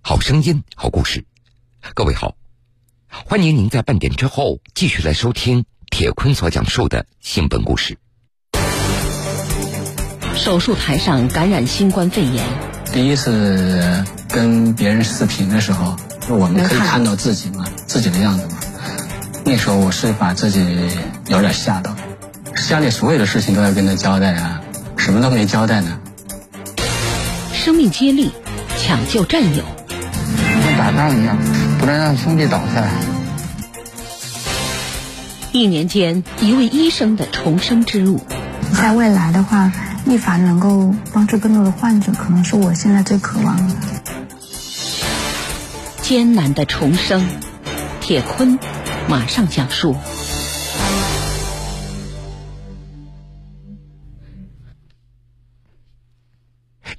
好声音，好故事。各位好，欢迎您在半点之后继续来收听铁坤所讲述的新闻故事。手术台上感染新冠肺炎，第一次跟别人视频的时候，我们可以看到自己嘛，自己的样子嘛。那时候我是把自己有点吓到，家里所有的事情都要跟他交代啊，什么都没交代呢。生命接力，抢救战友，像打仗一样，不能让兄弟倒下来。一年间，一位医生的重生之路。在未来的话，一凡能够帮助更多的患者，可能是我现在最渴望的。艰难的重生，铁坤马上讲述。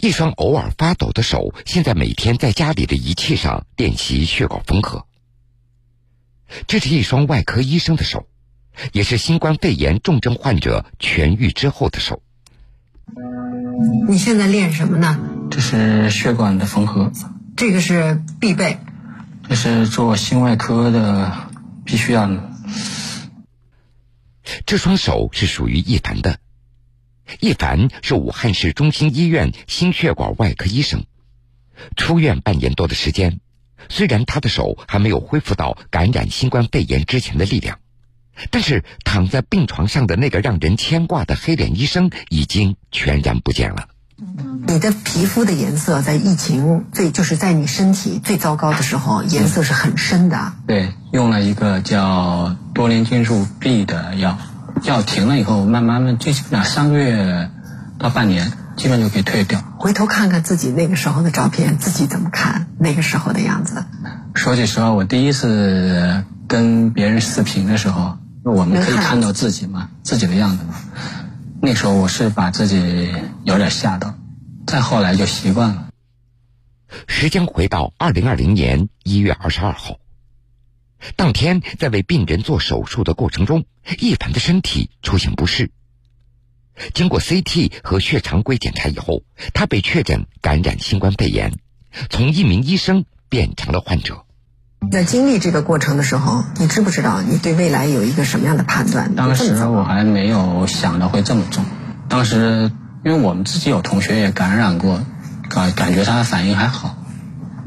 一双偶尔发抖的手，现在每天在家里的仪器上练习血管缝合。这是一双外科医生的手，也是新冠肺炎重症患者痊愈之后的手。你现在练什么呢？这是血管的缝合，这个是必备。这是做心外科的必须要的。这双手是属于一凡的。一凡是武汉市中心医院心血管外科医生，出院半年多的时间，虽然他的手还没有恢复到感染新冠肺炎之前的力量，但是躺在病床上的那个让人牵挂的黑脸医生已经全然不见了。你的皮肤的颜色在疫情最就是在你身体最糟糕的时候，颜色是很深的。对，用了一个叫多联金属 B 的药。药停了以后，慢慢的，最起码三个月到半年，基本就可以退掉。回头看看自己那个时候的照片，自己怎么看那个时候的样子？说句实话，我第一次跟别人视频的时候，我们可以看到自己嘛，自己的样子嘛。那时候我是把自己有点吓到，再后来就习惯了。时间回到二零二零年一月二十二号。当天在为病人做手术的过程中，一凡的身体出现不适。经过 CT 和血常规检查以后，他被确诊感染新冠肺炎，从一名医生变成了患者。在经历这个过程的时候，你知不知道你对未来有一个什么样的判断？当时我还没有想到会这么重。当时因为我们自己有同学也感染过，感感觉他的反应还好，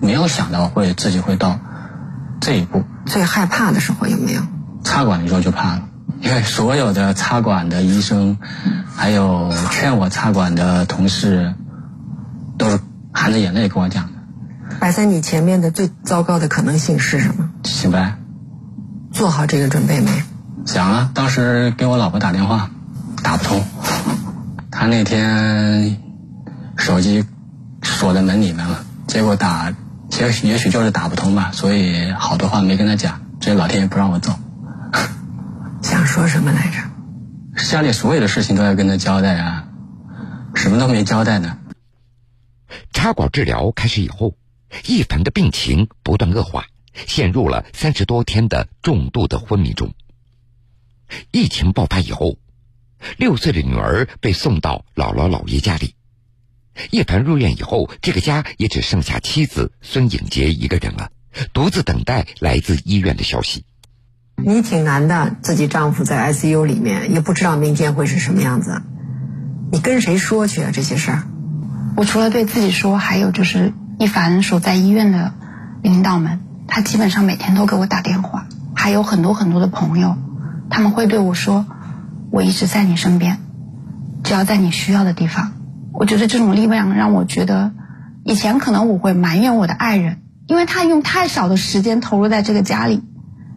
没有想到会自己会到这一步。最害怕的时候有没有？插管的时候就怕了，因为所有的插管的医生，还有劝我插管的同事，都是含着眼泪跟我讲的。摆在你前面的最糟糕的可能性是什么？醒白。做好这个准备没？想啊，当时给我老婆打电话，打不通。他那天手机锁在门里面了，结果打。也许也许就是打不通吧，所以好多话没跟他讲，这老天爷不让我走。想说什么来着？家里所有的事情都要跟他交代啊，什么都没交代呢。插管治疗开始以后，一凡的病情不断恶化，陷入了三十多天的重度的昏迷中。疫情爆发以后，六岁的女儿被送到姥姥姥爷家里。一凡入院以后，这个家也只剩下妻子孙颖杰一个人了，独自等待来自医院的消息。你挺难的，自己丈夫在 ICU 里面，也不知道明天会是什么样子。你跟谁说去啊？这些事儿？我除了对自己说，还有就是一凡所在医院的领导们，他基本上每天都给我打电话，还有很多很多的朋友，他们会对我说：“我一直在你身边，只要在你需要的地方。”我觉得这种力量让我觉得，以前可能我会埋怨我的爱人，因为他用太少的时间投入在这个家里，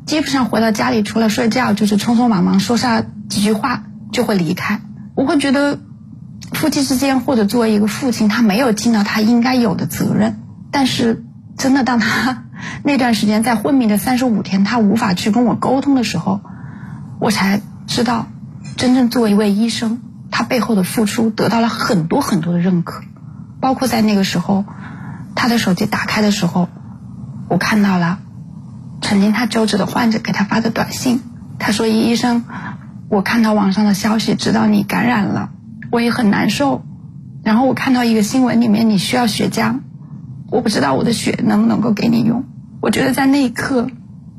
基本上回到家里除了睡觉就是匆匆忙忙说下几句话就会离开。我会觉得，夫妻之间或者作为一个父亲，他没有尽到他应该有的责任。但是，真的当他那段时间在昏迷的三十五天，他无法去跟我沟通的时候，我才知道，真正作为一位医生。他背后的付出得到了很多很多的认可，包括在那个时候，他的手机打开的时候，我看到了曾经他救治的患者给他发的短信。他说：“医生，我看到网上的消息，知道你感染了，我也很难受。然后我看到一个新闻里面你需要血浆，我不知道我的血能不能够给你用。我觉得在那一刻，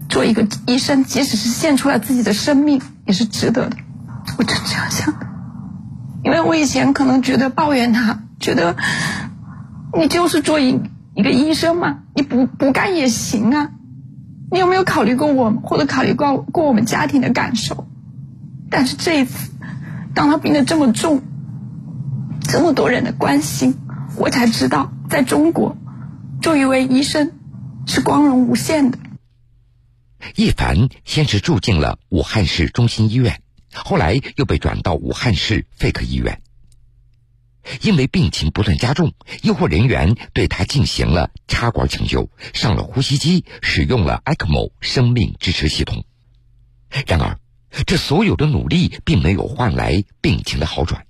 做一个医生，即使是献出了自己的生命，也是值得的。我就这样想的，因为我以前可能觉得抱怨他，觉得你就是做一一个医生嘛，你不不干也行啊。你有没有考虑过我，或者考虑过过我们家庭的感受？但是这一次，当他病得这么重，这么多人的关心，我才知道，在中国，做一位医生是光荣无限的。一凡先是住进了武汉市中心医院，后来又被转到武汉市肺科医院。因为病情不断加重，医护人员对他进行了插管抢救，上了呼吸机，使用了 ECMO 生命支持系统。然而，这所有的努力并没有换来病情的好转。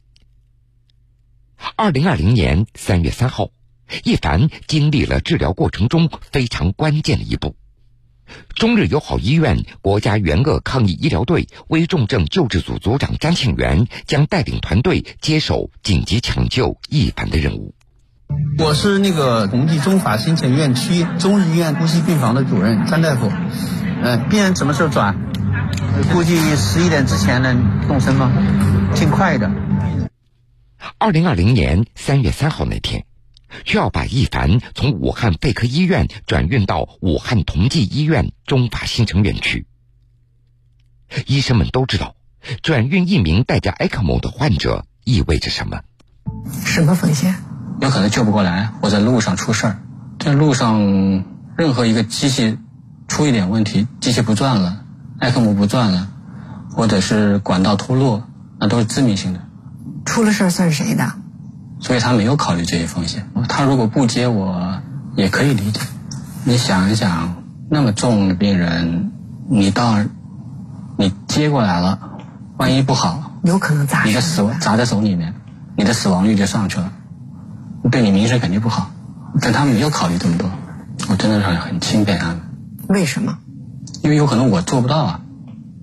二零二零年三月三号，叶凡经历了治疗过程中非常关键的一步。中日友好医院国家援鄂抗疫医疗队危重症救治组组长张庆元将带领团队接手紧急抢救一凡的任务。我是那个同济中法新城院区中日医院呼吸病房的主任张大夫。嗯，病人什么时候转？估计十一点之前能动身吗？尽快的。二零二零年三月三号那天。需要把一凡从武汉肺科医院转运到武汉同济医院中法新城院区。医生们都知道，转运一名带着 ECMO 的患者意味着什么？什么风险？有可能救不过来，或者路上出事儿。这路上任何一个机器出一点问题，机器不转了，ECMO 不转了，或者是管道脱落，那都是致命性的。出了事儿算谁的？所以他没有考虑这些风险。他如果不接我，也可以理解。你想一想，那么重的病人，你到你接过来了，万一不好，有可能砸你的死亡砸在手里面，你的死亡率就上去了，对你名声肯定不好。但他没有考虑这么多，我真的是很钦佩他们。为什么？因为有可能我做不到啊，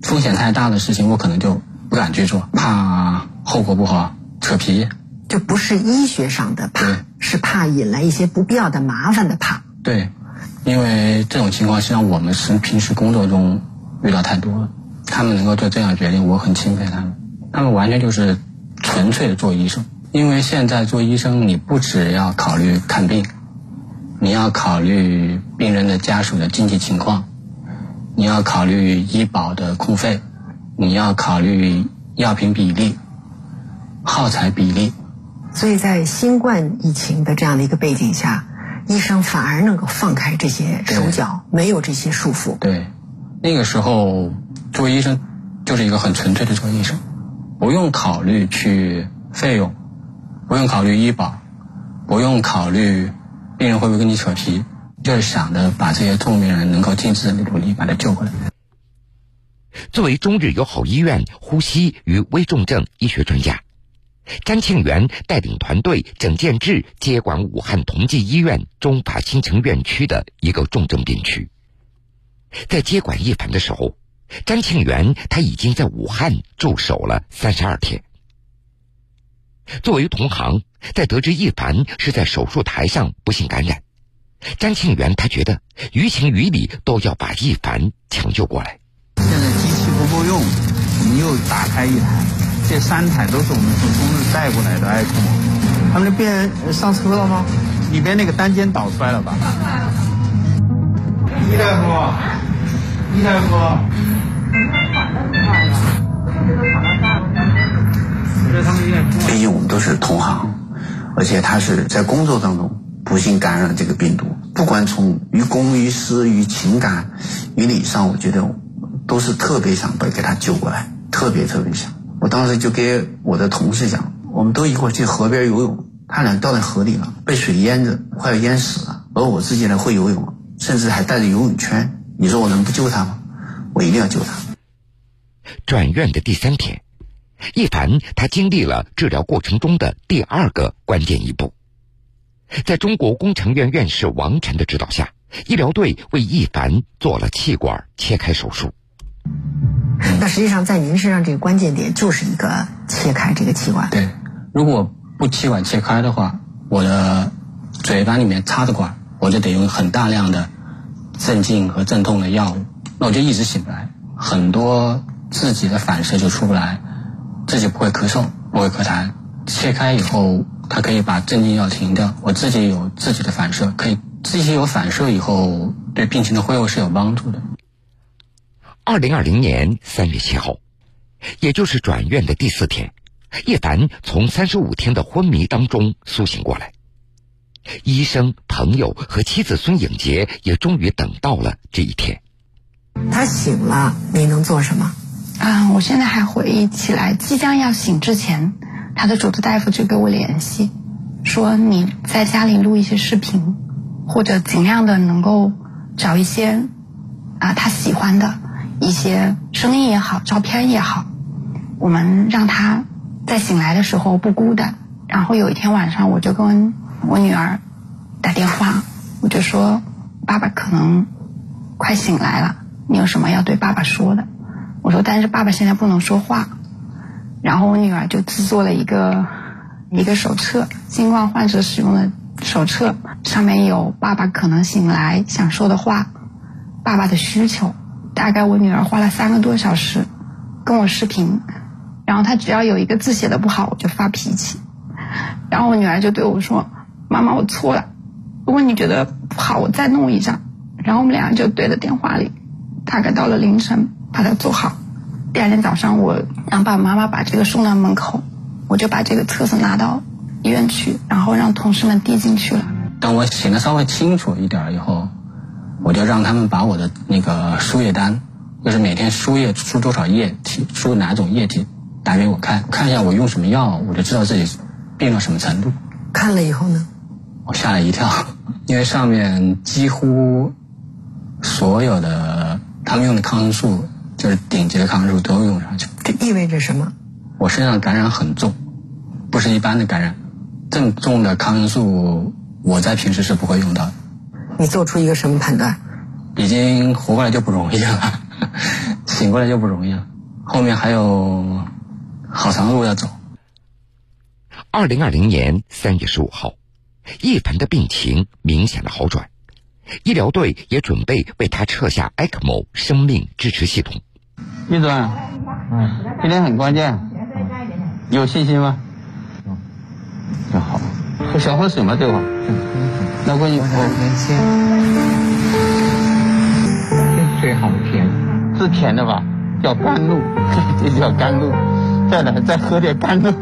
风险太大的事情，我可能就不敢去做，怕后果不好，扯皮。这不是医学上的怕，是怕引来一些不必要的麻烦的怕。对，因为这种情况，实际上我们是平时工作中遇到太多了。他们能够做这样决定，我很钦佩他们。他们完全就是纯粹的做医生。因为现在做医生，你不只要考虑看病，你要考虑病人的家属的经济情况，你要考虑医保的控费，你要考虑药品比例、耗材比例。所以在新冠疫情的这样的一个背景下，医生反而能够放开这些手脚，没有这些束缚。对，那个时候做医生就是一个很纯粹的做医生，不用考虑去费用，不用考虑医保，不用考虑病人会不会跟你扯皮，就是想着把这些重病人能够尽自己的努力把他救回来。作为中日友好医院呼吸与危重症医学专家。詹庆元带领团队整建制接管武汉同济医院中法新城院区的一个重症病区。在接管一凡的时候，詹庆元他已经在武汉驻守了三十二天。作为同行，在得知一凡是在手术台上不幸感染，詹庆元他觉得于情于理都要把一凡抢救过来。现在机器不够用，我们又打开一台。这三台都是我们从中日带过来的 ECMO，他们的病人上车了吗？里边那个单间倒出来了吧？易大夫，易大夫。毕竟我们都是同行，而且他是在工作当中不幸感染这个病毒，不管从于公于私于情感于理上，我觉得都是特别想被给他救过来，特别特别想。我当时就给我的同事讲，我们都一块儿去河边游泳，他俩掉在河里了，被水淹着，快要淹死了。而我自己呢会游泳，甚至还带着游泳圈。你说我能不救他吗？我一定要救他。转院的第三天，一凡他经历了治疗过程中的第二个关键一步，在中国工程院院士王晨的指导下，医疗队为一凡做了气管切开手术。那实际上，在您身上这个关键点就是一个切开这个气管。对，如果不气管切开的话，我的嘴巴里面插着管我就得用很大量的镇静和镇痛的药物，那我就一直醒不来，很多自己的反射就出不来，自己不会咳嗽，不会咳痰，切开以后，它可以把镇静药停掉，我自己有自己的反射，可以自己有反射以后，对病情的恢复是有帮助的。二零二零年三月七号，也就是转院的第四天，叶凡从三十五天的昏迷当中苏醒过来。医生、朋友和妻子孙颖杰也终于等到了这一天。他醒了，你能做什么？啊，我现在还回忆起来，即将要醒之前，他的主治大夫就给我联系，说你在家里录一些视频，或者尽量的能够找一些啊他喜欢的一些声音也好，照片也好，我们让他在醒来的时候不孤单。然后有一天晚上，我就跟我女儿打电话，我就说：“爸爸可能快醒来了，你有什么要对爸爸说的？”我说：“但是爸爸现在不能说话。”然后我女儿就制作了一个一个手册，新冠患者使用的手册，上面有爸爸可能醒来想说的话，爸爸的需求。大概我女儿花了三个多小时跟我视频，然后她只要有一个字写的不好，我就发脾气。然后我女儿就对我说：“妈妈，我错了。如果你觉得不好，我再弄一张。”然后我们俩就对着电话里，大概到了凌晨把它做好。第二天早上，我让爸爸妈妈把这个送到门口，我就把这个册子拿到医院去，然后让同事们递进去了。等我醒的稍微清楚一点以后，我就让他们把我的那个输液单，就是每天输液输多少液体，输哪种液体，打给我看，看一下我用什么药，我就知道自己。病到什么程度？看了以后呢？我吓了一跳，因为上面几乎所有的他们用的抗生素，就是顶级的抗生素都用上去。这意味着什么？我身上感染很重，不是一般的感染。这么重的抗生素，我在平时是不会用到的。你做出一个什么判断？已经活过来就不容易了，醒过来就不容易了，后面还有好长的路要走。二零二零年三月十五号，叶凡的病情明显的好转，医疗队也准备为他撤下 ECMO 生命支持系统。叶总，嗯，今天很关键，有信心吗？嗯，那好，喝小喝水嘛，对吧？老公你，我年轻，这水好甜，是甜的吧？叫甘露，这叫甘露。再来，再喝点甘露。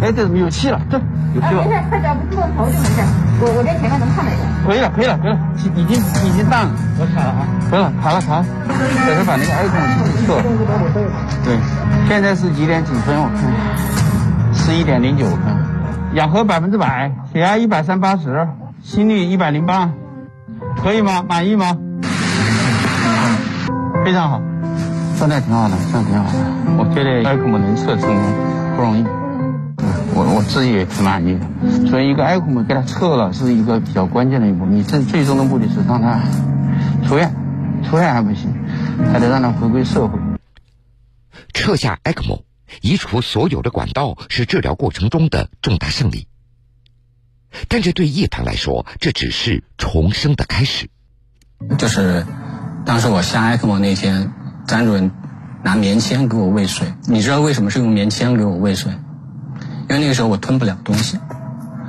哎，这怎么有气了？这有气了。没事，快点不住头就没事。我我在前面能看得见。可以了，可以了，可以了，已经已经淡了。我卡了啊！可以了，卡了，卡了。在这把那个 i 孔撤了。对，现在是几点几分？我看十一点零九分。氧合百分之百，血压一百三八十，心率一百零八，可以吗？满意吗？非常好，状态挺好的，状态挺好的。我觉得孔能测成功不容易。我我自己也挺满意的，所以一个 ECMO 给他撤了是一个比较关键的一步。你最最终的目的是让他出院，出院还不行，还得让他回归社会。撤下 ECMO，移除所有的管道，是治疗过程中的重大胜利。但这对叶檀来说，这只是重生的开始。就是当时我下 ECMO 那天，张主任拿棉签给我喂水。你知道为什么是用棉签给我喂水？因为那个时候我吞不了东西，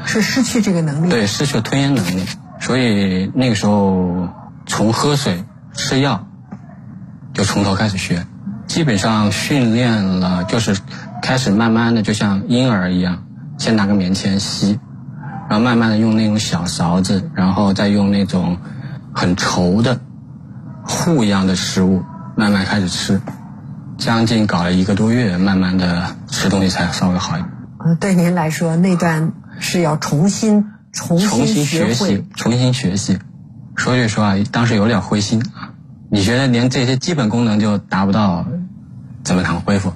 是失去这个能力。对，失去了吞咽能力，所以那个时候从喝水、吃药，就从头开始学，基本上训练了，就是开始慢慢的就像婴儿一样，先拿个棉签吸，然后慢慢的用那种小勺子，然后再用那种很稠的糊一样的食物慢慢开始吃，将近搞了一个多月，慢慢的吃东西才稍微好一点。呃，对您来说，那段是要重新重新学习，重新学习。说句实话，当时有点灰心啊。你觉得连这些基本功能就达不到，怎么谈恢复？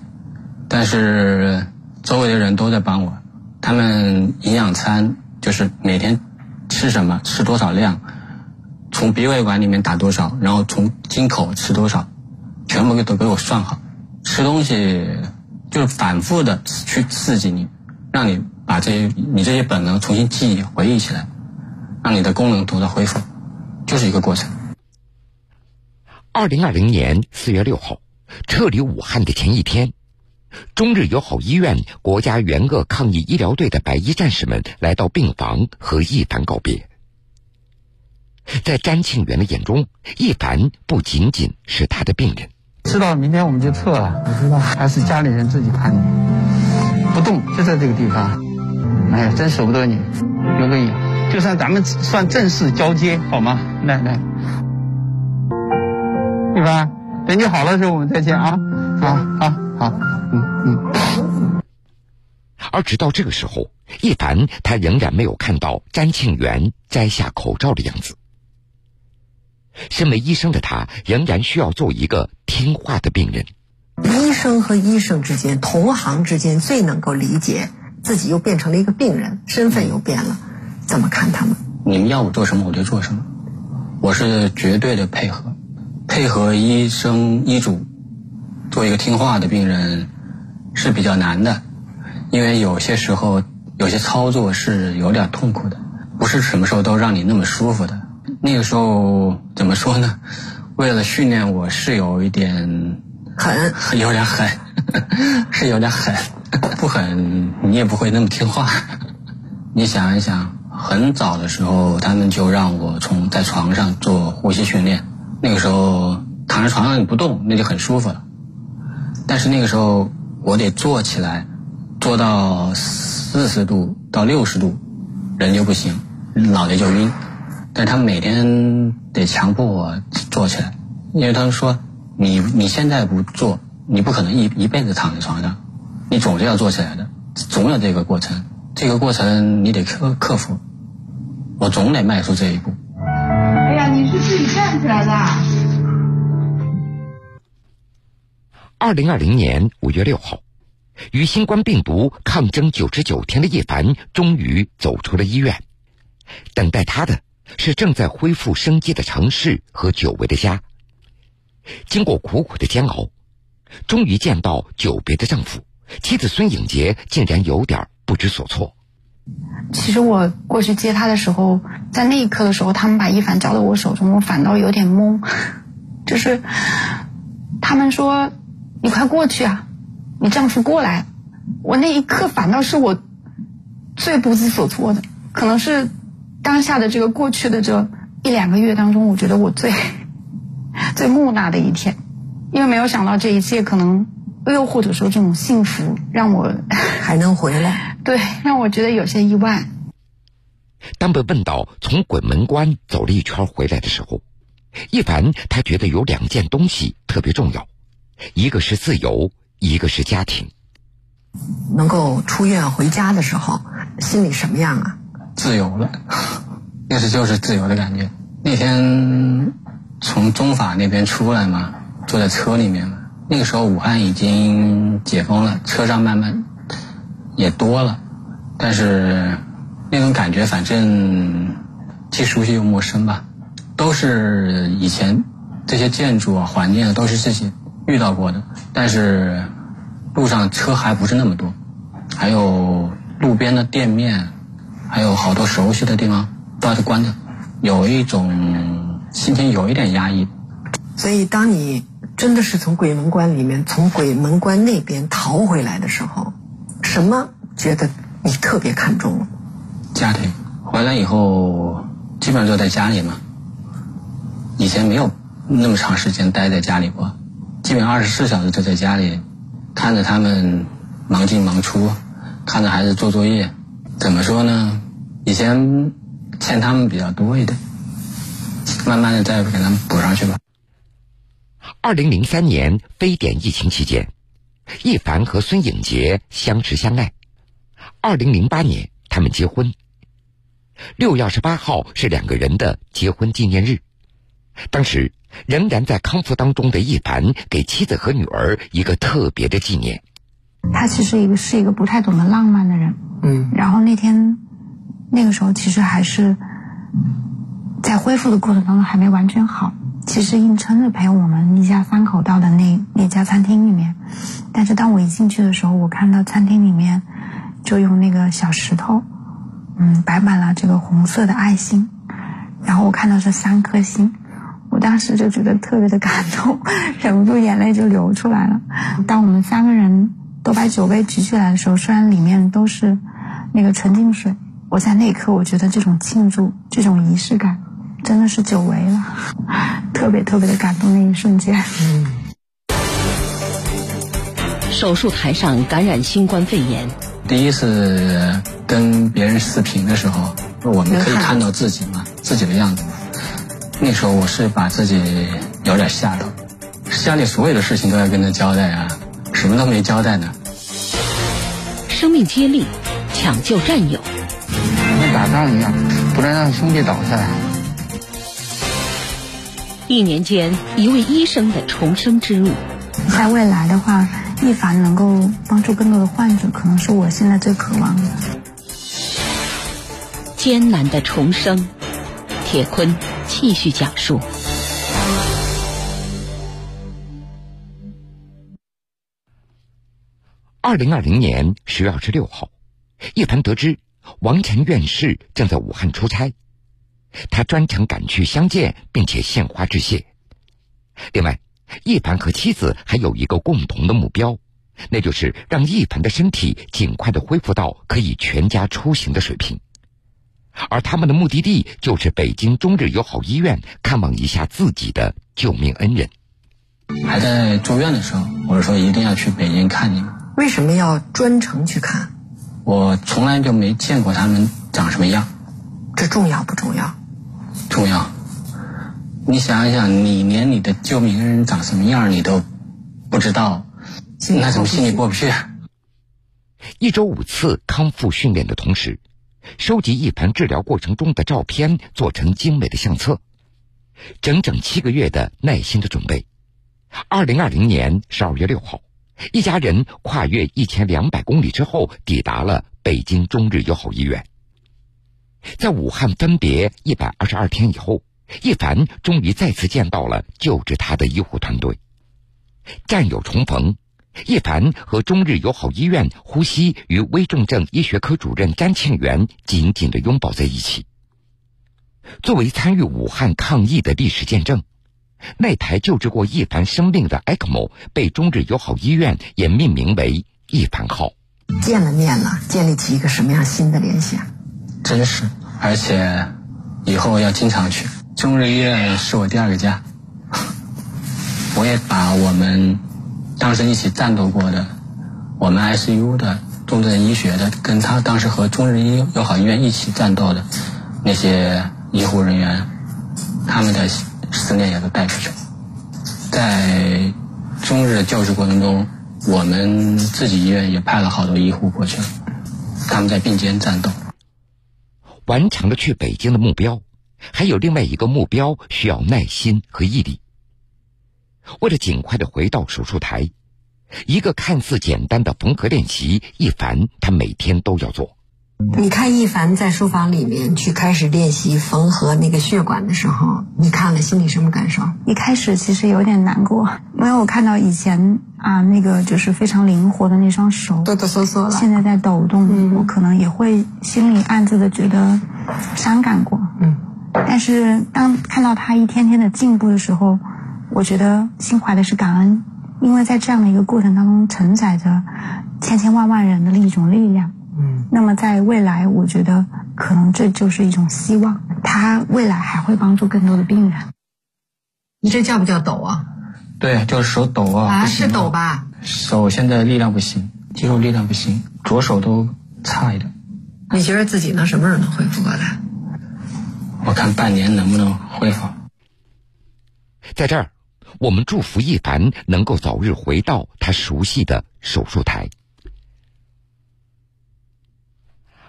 但是周围的人都在帮我，他们营养餐就是每天吃什么，吃多少量，从鼻胃管里面打多少，然后从经口吃多少，全部都给我算好。吃东西就反复的去刺激你。让你把这些你这些本能重新记忆回忆起来，让你的功能得到恢复，就是一个过程。二零二零年四月六号，撤离武汉的前一天，中日友好医院国家援鄂抗疫医疗队的白衣战士们来到病房和一凡告别。在詹庆元的眼中，一凡不仅仅是他的病人。知道明天我们就撤了，我知道，还是家里人自己看你，不动，就在这个地方。哎呀，真舍不得你，留个影，就算咱们算正式交接，好吗？来来，一凡，等你好了时候我们再见啊！好，好，好，嗯嗯。而直到这个时候，一凡他仍然没有看到詹庆元摘下口罩的样子。身为医生的他，仍然需要做一个听话的病人。医生和医生之间，同行之间最能够理解自己又变成了一个病人，身份又变了，怎么看他们？你们要我做什么，我就做什么。我是绝对的配合，配合医生医嘱，做一个听话的病人是比较难的，因为有些时候有些操作是有点痛苦的，不是什么时候都让你那么舒服的。那个时候怎么说呢？为了训练我是有一点狠，有点狠，是有点狠。不狠你也不会那么听话。你想一想，很早的时候他们就让我从在床上做呼吸训练。那个时候躺在床上你不动，那就很舒服了。但是那个时候我得坐起来，坐到四十度到六十度，人就不行，脑袋就晕。但他们每天得强迫我坐起来，因为他们说你你现在不做，你不可能一一辈子躺在床上，你总是要坐起来的，总有这个过程，这个过程你得克克服，我总得迈出这一步。哎呀，你是自己站起来的。二零二零年五月六号，与新冠病毒抗争九十九天的叶凡终于走出了医院，等待他的。是正在恢复生机的城市和久违的家。经过苦苦的煎熬，终于见到久别的丈夫，妻子孙颖杰竟然有点不知所措。其实我过去接他的时候，在那一刻的时候，他们把一凡交到我手中，我反倒有点懵。就是他们说：“你快过去啊，你丈夫过来。”我那一刻反倒是我最不知所措的，可能是。当下的这个过去的这一两个月当中，我觉得我最 最木讷的一天，因为没有想到这一切可能又或者说这种幸福让我 还能回来，对，让我觉得有些意外。当被问到从鬼门关走了一圈回来的时候，一凡他觉得有两件东西特别重要，一个是自由，一个是家庭。能够出院回家的时候，心里什么样啊？自由了，那是就是自由的感觉。那天从中法那边出来嘛，坐在车里面嘛。那个时候武汉已经解封了，车上慢慢也多了，但是那种感觉反正既熟悉又陌生吧。都是以前这些建筑啊、环境啊，都是自己遇到过的，但是路上车还不是那么多，还有路边的店面。还有好多熟悉的地方都是关着，有一种心情有一点压抑。所以，当你真的是从鬼门关里面从鬼门关那边逃回来的时候，什么觉得你特别看重了？家庭。回来以后，基本上就在家里嘛。以前没有那么长时间待在家里过，基本上二十四小时就在家里，看着他们忙进忙出，看着孩子做作业。怎么说呢？以前欠他们比较多一点，慢慢的再给他们补上去吧。二零零三年非典疫情期间，叶凡和孙颖杰相识相爱。二零零八年他们结婚。六月二十八号是两个人的结婚纪念日。当时仍然在康复当中的叶凡给妻子和女儿一个特别的纪念。他其实一个是一个不太懂得浪漫的人。嗯。然后那天。那个时候其实还是在恢复的过程当中还没完全好。其实硬撑着陪我们一家三口到的那那家餐厅里面，但是当我一进去的时候，我看到餐厅里面就用那个小石头，嗯，摆满了这个红色的爱心，然后我看到是三颗星，我当时就觉得特别的感动，忍不住眼泪就流出来了。当我们三个人都把酒杯举起来的时候，虽然里面都是那个纯净水，我在那一刻我觉得这种庆祝、这种仪式感，真的是久违了，特别特别的感动那一瞬间。手术台上感染新冠肺炎，第一次跟别人视频的时候，我们可以看到自己嘛，自己的样子。那时候我是把自己有点吓到，家里所有的事情都要跟他交代啊，什么都没交代呢。生命接力，抢救战友，跟打仗一样，不能让兄弟倒下来。一年间一位医生的重生之路，在未来的话。一凡能够帮助更多的患者，可能是我现在最渴望的。艰难的重生，铁坤继续讲述。二零二零年十月二十六号，叶凡得知王晨院士正在武汉出差，他专程赶去相见，并且献花致谢。另外。一凡和妻子还有一个共同的目标，那就是让一凡的身体尽快的恢复到可以全家出行的水平。而他们的目的地就是北京中日友好医院，看望一下自己的救命恩人。还在住院的时候，我说一定要去北京看你们。为什么要专程去看？我从来就没见过他们长什么样。这重要不重要？重要。你想一想，你连你的救命恩人长什么样你都不知道，那怎么心里过不去？一周五次康复训练的同时，收集一盘治疗过程中的照片，做成精美的相册。整整七个月的耐心的准备。二零二零年十二月六号，一家人跨越一千两百公里之后，抵达了北京中日友好医院。在武汉分别一百二十二天以后。一凡终于再次见到了救治他的医护团队，战友重逢。一凡和中日友好医院呼吸与危重症医学科主任詹庆元紧紧的拥抱在一起。作为参与武汉抗疫的历史见证，那台救治过一凡生命的 ECMO 被中日友好医院也命名为“一凡号”。见了面了，建立起一个什么样新的联系啊？真是，而且以后要经常去。中日医院是我第二个家，我也把我们当时一起战斗过的，我们 ICU 的重症医学的，跟他当时和中日医友好医院一起战斗的那些医护人员，他们的思念也都带出去。在中日救治过程中，我们自己医院也派了好多医护过去，他们在并肩战斗，完成了去北京的目标。还有另外一个目标需要耐心和毅力。为了尽快的回到手术台，一个看似简单的缝合练习，一凡他每天都要做。你看一凡在书房里面去开始练习缝合那个血管的时候，你看了心里什么感受？一开始其实有点难过，因为我看到以前啊那个就是非常灵活的那双手哆哆嗦嗦了，现在在抖动，我可能也会心里暗自的觉得伤感过。嗯。但是当看到他一天天的进步的时候，我觉得心怀的是感恩，因为在这样的一个过程当中承载着千千万万人的一种力量。嗯，那么在未来，我觉得可能这就是一种希望，他未来还会帮助更多的病人。你这叫不叫抖啊？对，就是手抖啊。啊，是抖吧？手现在力量不行，肌肉力量不行，左手都差一点。你觉得自己能什么时候能恢复过来？我看半年能不能恢复。在这儿，我们祝福一凡能够早日回到他熟悉的手术台。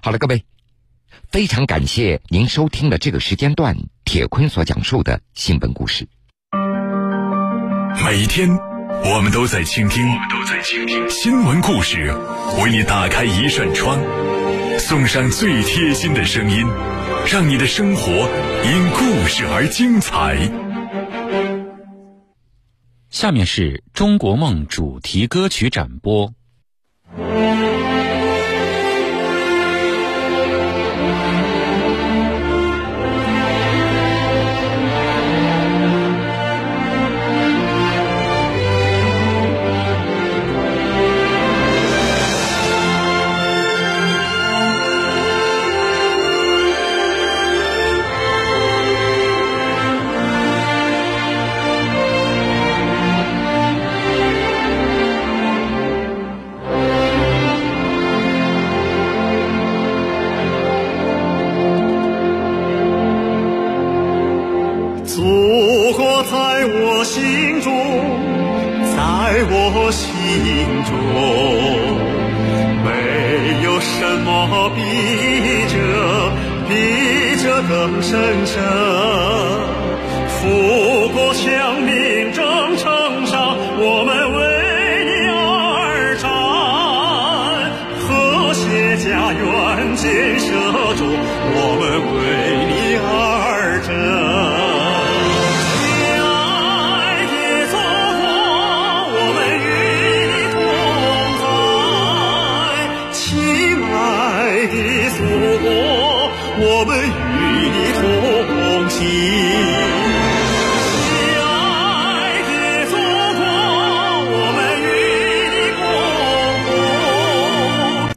好了，各位，非常感谢您收听了这个时间段铁坤所讲述的新闻故事。每天，我们都在倾听，我们都在倾听新闻故事，为你打开一扇窗，送上最贴心的声音。让你的生活因故事而精彩。下面是中国梦主题歌曲展播。我心中没有什么比这比这更神圣。